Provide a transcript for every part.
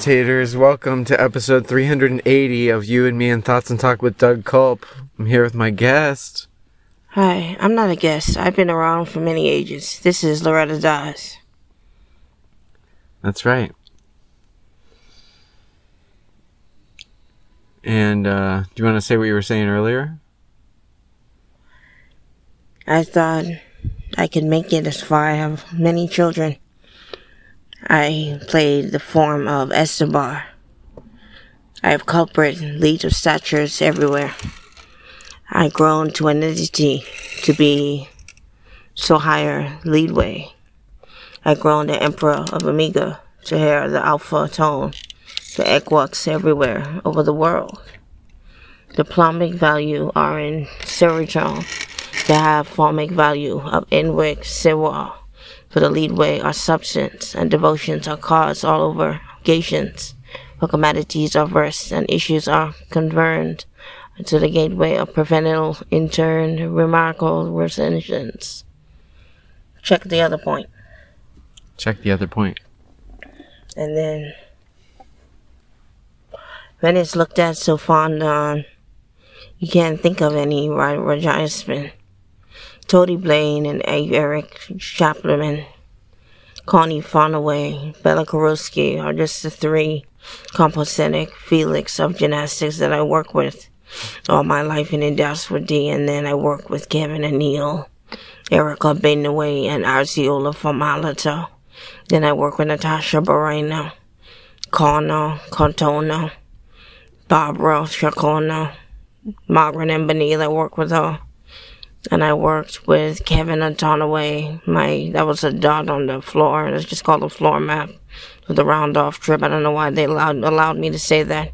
imitators. Welcome to episode 380 of You and Me and Thoughts and Talk with Doug Culp. I'm here with my guest. Hi, I'm not a guest. I've been around for many ages. This is Loretta Dawes. That's right. And uh, do you want to say what you were saying earlier? I thought I could make it as far. I have many children. I played the form of Estebar. I have culprit, lead of statures everywhere. I grown to an entity to be so higher leadway. I grown the emperor of Amiga to hear the alpha tone, the equux everywhere over the world. The plumbic value are in serotone. They have formic value of Inwick, Siwa, for the leadway are substance, and devotions are cards all over occasions. For commodities are versed, and issues are converned to the gateway of preventable, intern, remarkable recensions. Check the other point. Check the other point. And then, when it's looked at so fond on, you can't think of any right Spin. Tony Blaine and Eric Chapman, Connie Fonaway, Bella Karowski are just the three compositic Felix of gymnastics that I work with all my life in Dallas with D, and then I work with Kevin and Neil, Erica Benaway, and Arziola Formalito. Then I work with Natasha Barreno, Connor Cantona, Barbara Chacona, Margaret and Benita. I work with her and I worked with Kevin Antonaway. My that was a dot on the floor. It's just called a floor map with the round off trip. I don't know why they allowed allowed me to say that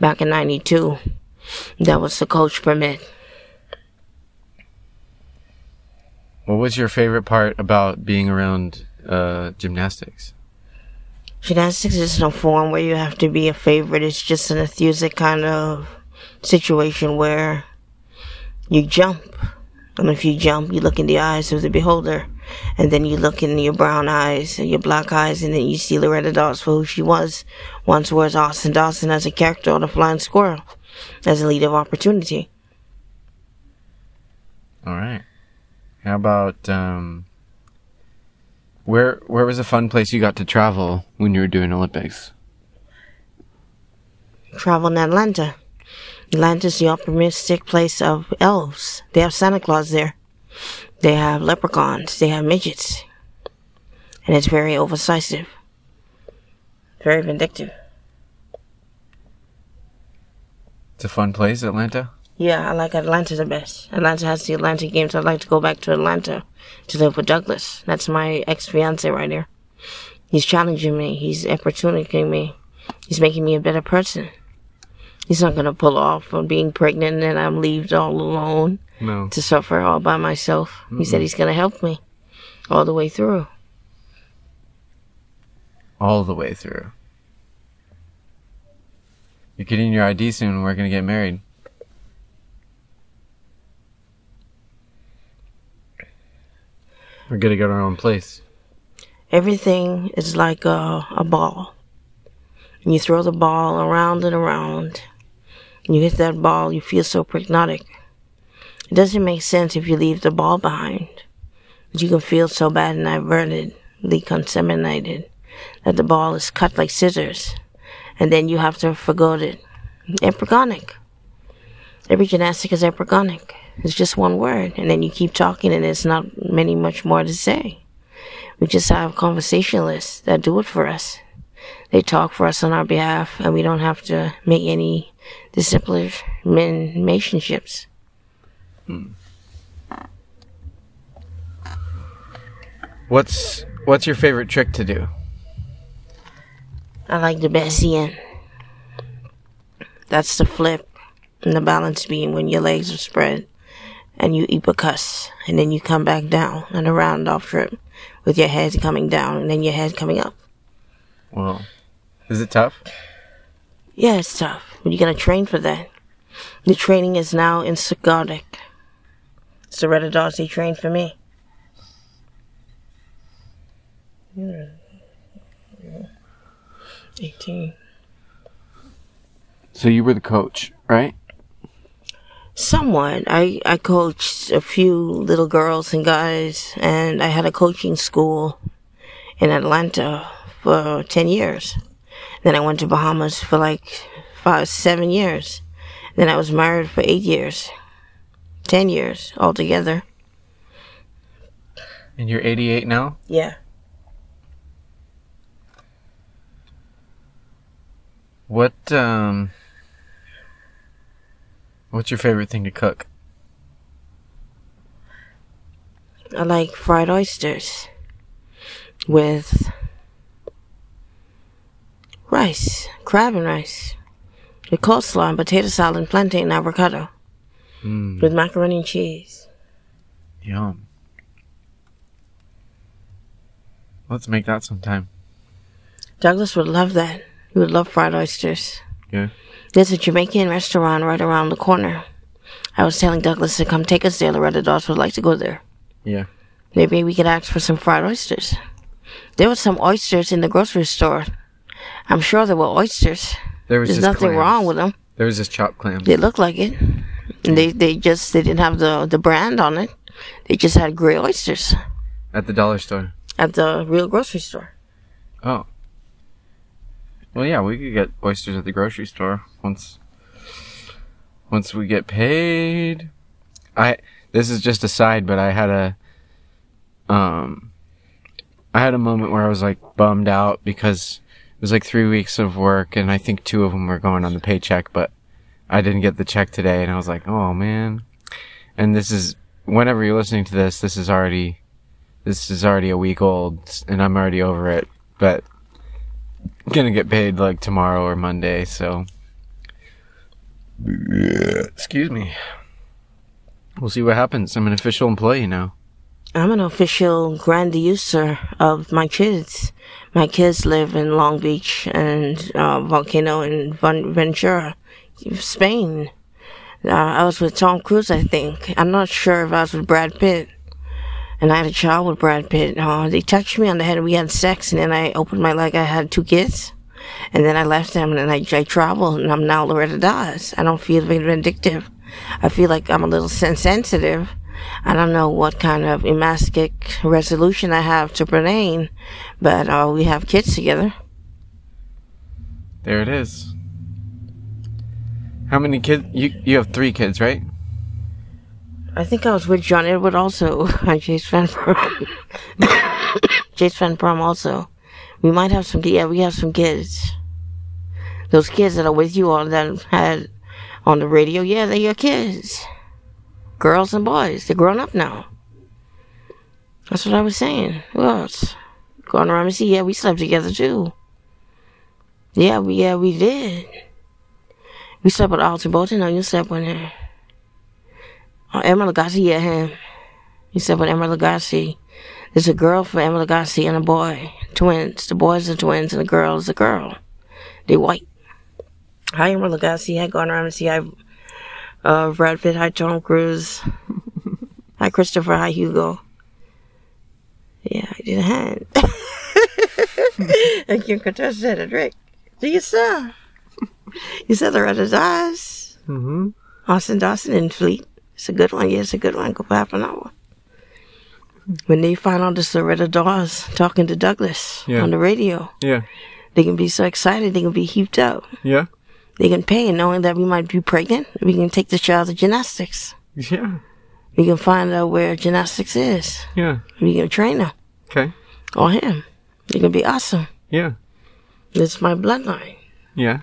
back in '92. That was the coach permit. What was your favorite part about being around uh, gymnastics? Gymnastics isn't a form where you have to be a favorite. It's just an enthusiastic kind of situation where you jump and if you jump, you look in the eyes of the beholder, and then you look in your brown eyes, and your black eyes, and then you see Loretta Dawes for who she was. Once was Austin Dawson as a character on the Flying Squirrel, as a lead of opportunity. All right. How about um, where where was a fun place you got to travel when you were doing Olympics? Travel in Atlanta. Atlantis, the optimistic place of elves. They have Santa Claus there. They have leprechauns. They have midgets. And it's very oversized. Very vindictive. It's a fun place, Atlanta? Yeah, I like Atlanta the best. Atlanta has the Atlanta games. I'd like to go back to Atlanta to live with Douglas. That's my ex fiance right here. He's challenging me. He's opportunity me. He's making me a better person. He's not gonna pull off on being pregnant and I'm left all alone no. to suffer all by myself. Mm-mm. He said he's gonna help me all the way through. All the way through. You're getting your ID soon. And we're gonna get married. We're gonna get our own place. Everything is like a, a ball. And you throw the ball around and around you hit that ball, you feel so hypnotic. It doesn't make sense if you leave the ball behind. But you can feel so bad and inadvertently contaminated that the ball is cut like scissors. And then you have to forgo it. Epigonic. Every gymnastic is epigonic. It's just one word. And then you keep talking and there's not many much more to say. We just have conversationalists that do it for us. They talk for us on our behalf and we don't have to make any disciplinary relationships. Hmm. What's what's your favorite trick to do? I like the Bessian. That's the flip and the balance beam when your legs are spread and you uppercut and then you come back down and a round off trip with your head coming down and then your head coming up. Well, is it tough? Yeah, it's tough. But you gotta train for that. The training is now in Sagodic. Soretta Darcy trained for me. 18. So you were the coach, right? Somewhat. I, I coached a few little girls and guys, and I had a coaching school in Atlanta for 10 years. Then I went to Bahamas for like five, seven years. Then I was married for eight years. 10 years altogether. And you're 88 now? Yeah. What um What's your favorite thing to cook? I like fried oysters with rice, crab and rice, with coleslaw and potato salad and plantain and avocado, Mm, with macaroni and cheese. yum. Let's make that sometime. Douglas would love that. He would love fried oysters. Yeah. There's a Jamaican restaurant right around the corner. I was telling Douglas to come take us there. Loretta Dawes would like to go there. Yeah. Maybe we could ask for some fried oysters. There were some oysters in the grocery store. I'm sure there were oysters. There was There's just nothing clams. wrong with them. There was just chopped clams. They looked like it. And they, they just they didn't have the, the brand on it. They just had gray oysters At the dollar store. at the real grocery store. Oh. Well, yeah, we could get oysters at the grocery store once once we get paid. I this is just a side, but I had a um I had a moment where I was like bummed out because it was like 3 weeks of work and I think two of them were going on the paycheck, but I didn't get the check today and I was like, "Oh man." And this is whenever you're listening to this, this is already this is already a week old and I'm already over it, but gonna get paid like tomorrow or Monday, so excuse me. We'll see what happens. I'm an official employee now. I'm an official grand user of my kids. My kids live in Long Beach and uh, Volcano in Ventura, Spain. Uh, I was with Tom Cruise, I think. I'm not sure if I was with Brad Pitt. And I had a child with Brad Pitt. Uh, they touched me on the head and we had sex, and then I opened my leg. I had two kids. And then I left them and I, I traveled, and I'm now Loretta Dawes. I don't feel vindictive. I feel like I'm a little sensitive. I don't know what kind of emastic resolution I have to Brenane, but uh, we have kids together. There it is. How many kids? You you have three kids, right? I think I was with John Edward also, and Chase Van Prom. Chase Van Prom also. We might have some, yeah, we have some kids. Those kids that are with you all that had on the radio, yeah, they're your kids. Girls and boys, they're grown up now. That's what I was saying. Who else? Going around and see, yeah, we slept together too. Yeah, we, yeah, we did. We slept with Alton Bolton, no, you slept with him. Oh, Emeril Lagasse, yeah, him. He said with Emeril Lagasse. There's a girl for Emeril Lagasse and a boy. Twins. The boys are twins and the girl is a girl. They white. Hi, Emeril Lagasse. Hi, going around and see hi, uh, Brad Pitt. Hi, Tom Cruise. hi, Christopher. Hi, Hugo. Yeah, I did a hand. and Kim Kardashian said it, Rick. Do you saw? You said the red eyes. Mm-hmm. Austin Dawson in Fleet. It's a good one. Yeah, it's a good one. Go for half an hour. When they find out it's Loretta Dawes talking to Douglas Yeah. on the radio, Yeah. they can be so excited. They can be heaped up. Yeah. They can pay, knowing that we might be pregnant. We can take the child to gymnastics. Yeah. We can find out where gymnastics is. Yeah. We can train her Okay. or him. It can be awesome. Yeah. It's my bloodline. Yeah.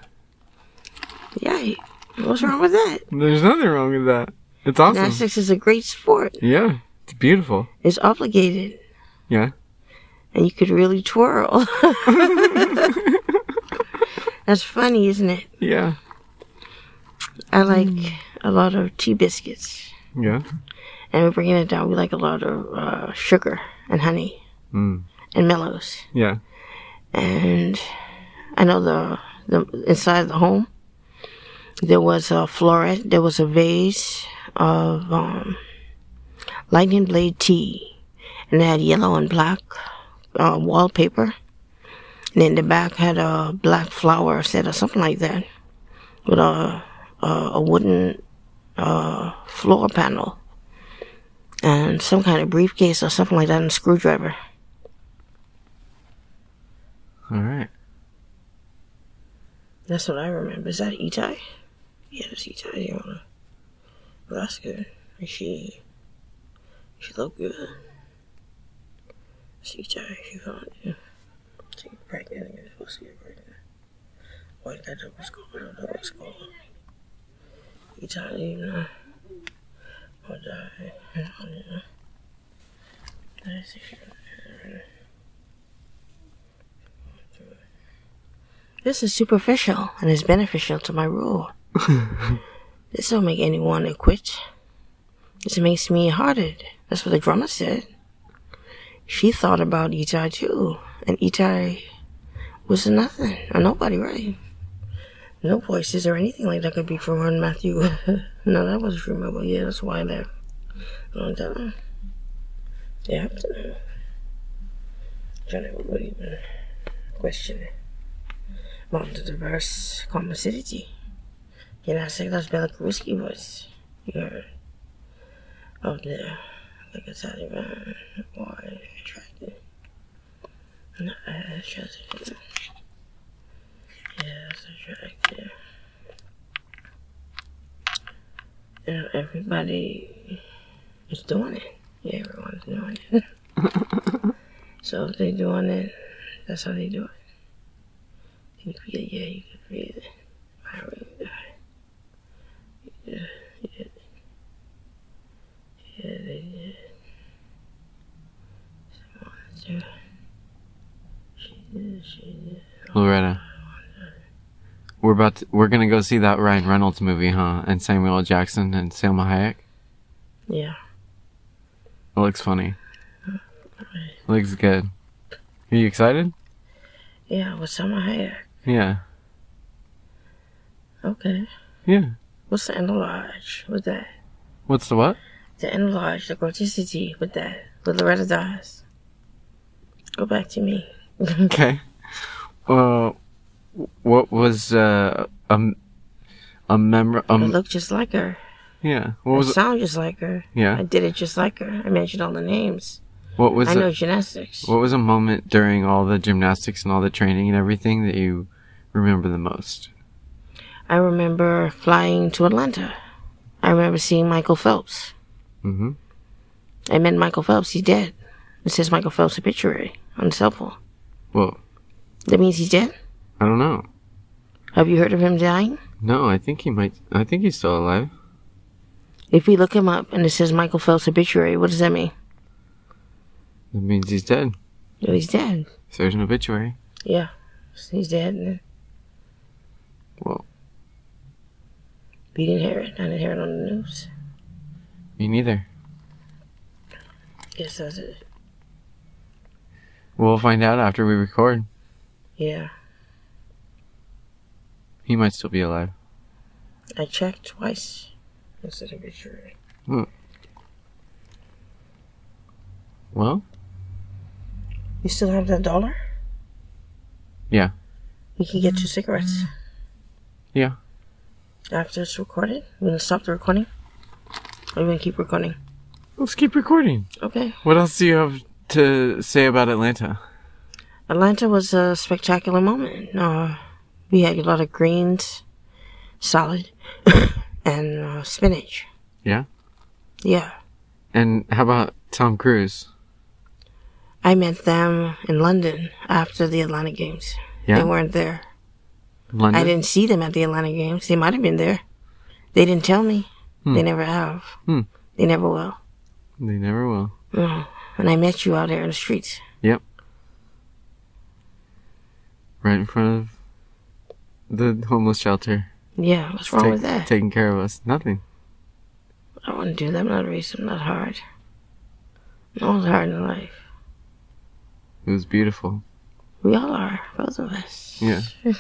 Yay. What's wrong with that? There's nothing wrong with that. It's awesome. Gymnastics is a great sport. Yeah. It's beautiful. It's obligated. Yeah. and you could really twirl. That's funny, isn't it? Yeah. I like a lot of tea biscuits, Yeah. and we're bringing it down. We like a lot of uh, sugar and honey Mm. and mellows, Yeah. and I know the the inside of the home there was a floret, there was a vase of um, lightning blade tea, and it had yellow and black uh, wallpaper. And in the back had a black flower set or something like that, with a a, a wooden uh, floor panel and some kind of briefcase or something like that, and a screwdriver. All right. That's what I remember. Is that Itai? Yeah, that's Itai. You wanna? Well, that's good. She, she look good. That's Itai. She found you. She pregnant and you're supposed to get pregnant. What that dog was called? What dog was called? Itai, you know. Uh, or die. You know, you know. Let's see. This is superficial and is beneficial to my rule. this don't make anyone to quit. This makes me hearted. That's what the drummer said. She thought about Itai too, and Itai was nothing, or nobody, right? No voices or anything like that could be from Matthew. no, that was remember. Yeah, that's why I left. Long time. Know. Trying to really even question. About the diverse commodity. You know, I say that's Belaruski was. Heard. Out there. Like a Taliban. Boy, attractive. No, attractive. Yes, attractive. You know, everybody is doing it. Yeah, everyone's doing it. so if they're doing it, that's how they do it. You can feel, yeah, you can feel it. I really do it. Yeah, yeah. Yeah, they did. Someone it. She did, she did. Loretta. We're about to, we're gonna go see that Ryan Reynolds movie, huh? And Samuel L. Jackson and Salma Hayek. Yeah. It looks funny. looks good. Are you excited? Yeah, with summer hair. Yeah. Okay. Yeah. What's the enlarge with that? What's the what? The end enlarge, the grotesquity with that. With Loretta Dias. Go back to me. Okay. Well, what was uh um a member I um look just like her. yeah what I was it? sound just like her. Yeah. I did it just like her. I mentioned all the names. what was I know gymnastics. What was a moment during all the gymnastics and all the training and everything that you remember the most? I remember flying to Atlanta. I remember seeing Michael Phelps. Mm-hmm. I met Michael Phelps. He's dead. It says Michael Phelps obituary on the cell phone. Well, That means he's dead? I don't know. Have you heard of him dying? No, I think he might. I think he's still alive. If we look him up and it says Michael Phelps obituary, what does that mean? That means he's dead. Well, he's dead. So there's an obituary. Yeah. He's dead. And Well, we didn't hear it. I didn't hear it on the news. me neither. Yes, that's it. We'll find out after we record. Yeah. He might still be alive. I checked twice. It said Hmm. Well, You still have that dollar? Yeah. We can get two cigarettes. Yeah. After it's recorded? We're gonna stop the recording? Or we gonna keep recording? let's keep recording. Okay. What else do you have to say about Atlanta? Atlanta was a spectacular moment. Uh, we had a lot of greens, salad, and uh, spinach. Yeah? Yeah. And how about Tom Cruise? I met them in London after the Atlanta games. Yeah. They weren't there. London? I didn't see them at the Atlanta games. They might have been there. They didn't tell me. They never have. Hmm. They never will. They never will. No. And I met you out there in the streets. Yep. Right in front of the homeless shelter. Yeah, what's wrong Take- with that? Taking care of us. Nothing. I to do that. I'm not racist. I'm not hard. No one's hard in life. It was beautiful. We all are, both of us. Yeah.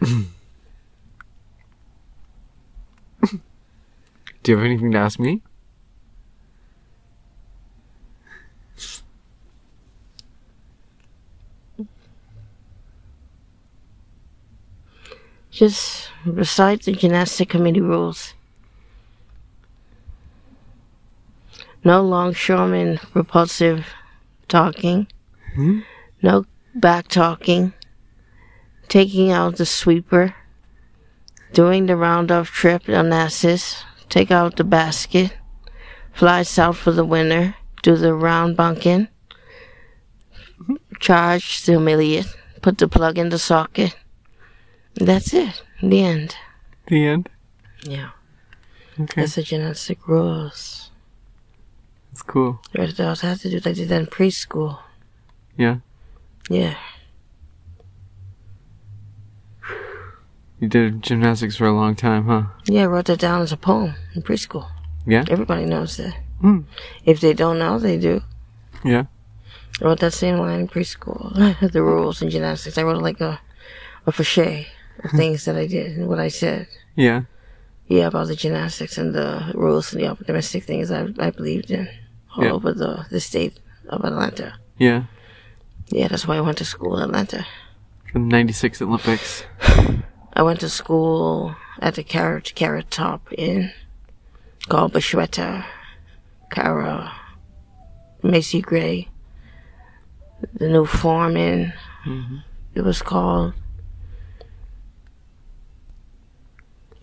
Do you have anything to ask me? Just recite the gymnastic committee rules. No longshoreman repulsive talking. Hmm? No back talking. Taking out the sweeper. Doing the round off trip Onassis. Take out the basket. Fly south for the winter. Do the round bunking. Charge the humiliate. Put the plug in the socket. That's it. The end. The end. Yeah. Okay, That's the gymnastic rules. It's cool. Of us have to do. They did that in preschool. Yeah, Yeah. you did gymnastics for a long time, huh? Yeah, I wrote that down as a poem in preschool. Yeah. Everybody knows that. Hmm. If they don't know, they do. Yeah. I wrote that same line in preschool. the rules in gymnastics. I wrote like a, a fiche of things that I did and what I said. Yeah. Yeah, about the gymnastics and the rules and the optimistic things I, I believed in all Yeah. over the, the state of Atlanta. Yeah. Yeah, that's why I went to school in Atlanta. For the '96 Olympics. I went to school at the Carrot Carrot Top Inn called Bashweta, Cara, Macy Gray, the new farm inn. Mm-hmm. It was called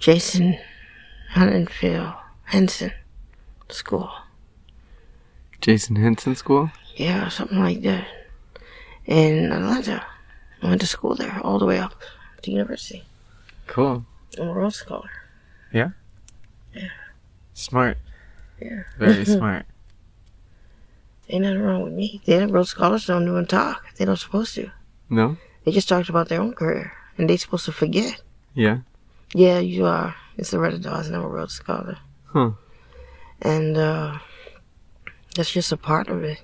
Jason mm-hmm. Huntingfield Henson School. Jason Henson School. Yeah, something like that. In Atlanta. I went to school there all the way up to university. Cool. I'm a Rhodes Scholar. Yeah? Yeah. Smart. Yeah. Very smart. Ain't nothing wrong with me. They're the Rhodes Scholars don't even talk. They don't supposed to. No. They just talked about their own career. And they supposed to forget. Yeah. Yeah, you are. It's the Reddit Dawes and I'm a Rhodes Scholar. Huh. And uh that's just a part of it.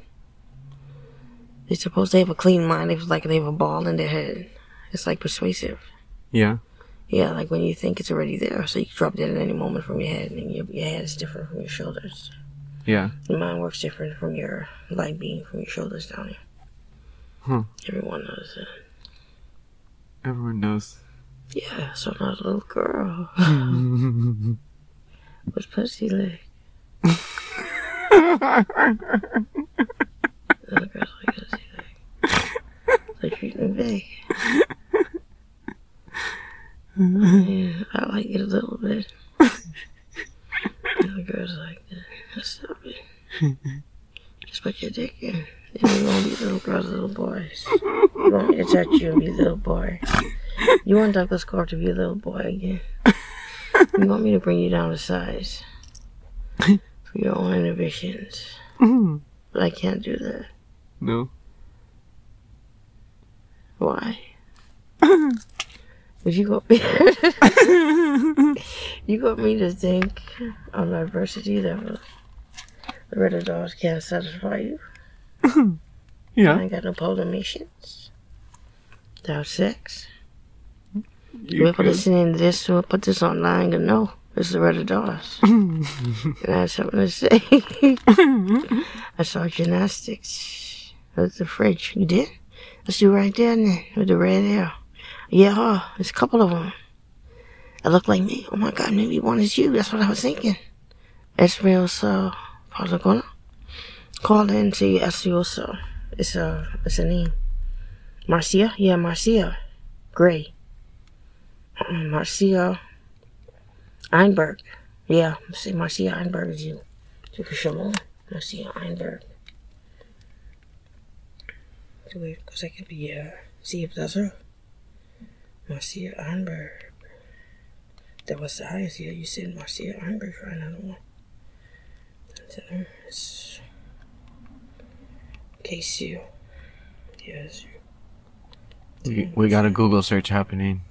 They're supposed to have a clean mind. It's like they have a ball in their head. It's like persuasive. Yeah. Yeah, like when you think it's already there, so you can drop it at any moment from your head, and your, your head is different from your shoulders. Yeah. Your mind works different from your light being from your shoulders down here. Hmm. Everyone knows that. Everyone knows. Yeah, so I'm a little girl. What's pussy like? little girls like pussy like. They treat me big. yeah, I like it a little bit. Little girls like that. That's so big. Just put your dick in. Then you won't be little girls, little boys. You to touch you and be a little boy. You want Douglas Court to be a little boy again. You want me to bring you down to size for your own inhibitions. But I can't do that. no. Why? If you got me, you got me to think on level. The red dogs can't satisfy you. I Yeah. ain't got no. To have sex. Could. listening to this, whoever put this online, gonna know this is the red dogs. and I had something to say. I saw gymnastics at the fridge. You did? Let's do right there then, with the red hair. Yeah, huh, there's a couple of them. It looked like me. Oh my god, maybe one is you. That's what I was thinking. Espiosa Paragona. Call in to Espiosa. It's a, it's a name. Marcia? Yeah, Marcia. Gray. Mm, Marcia Einberg. Yeah, see, Marcia Einberg is you. For Shalom, Marcia Einberg. Wait, because I could be, uh, see if that's her. Marcia Einberg. That was the highest. Yeah, you said Marcia Einberg for another one. That's. It's KCU. Yes. We got a Google search happening.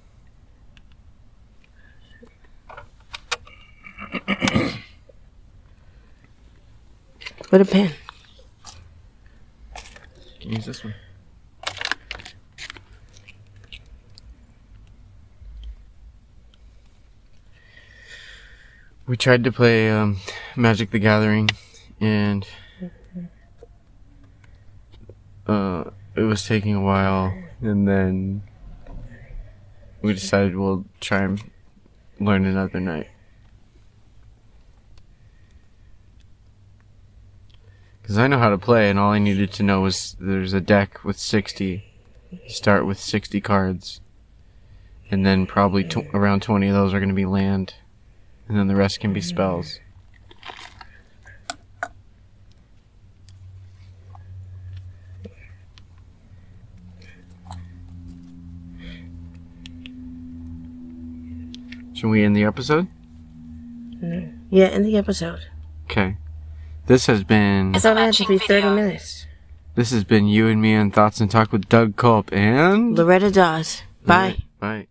With a pen. Use this one. We tried to play um, Magic the Gathering, and uh, it was taking a while. And then we decided we'll try and learn another night. Because I know how to play, and all I needed to know was there's a deck with 60. You start with 60 cards. And then probably tw- around 20 of those are going to be land. And then the rest can be spells. Should we end the episode? Yeah, in the episode. Okay. This has been I thought it had to be 30 minutes. this has been you and me on Thoughts and Talk with Doug Culp and Loretta Dawes. Bye. Bye.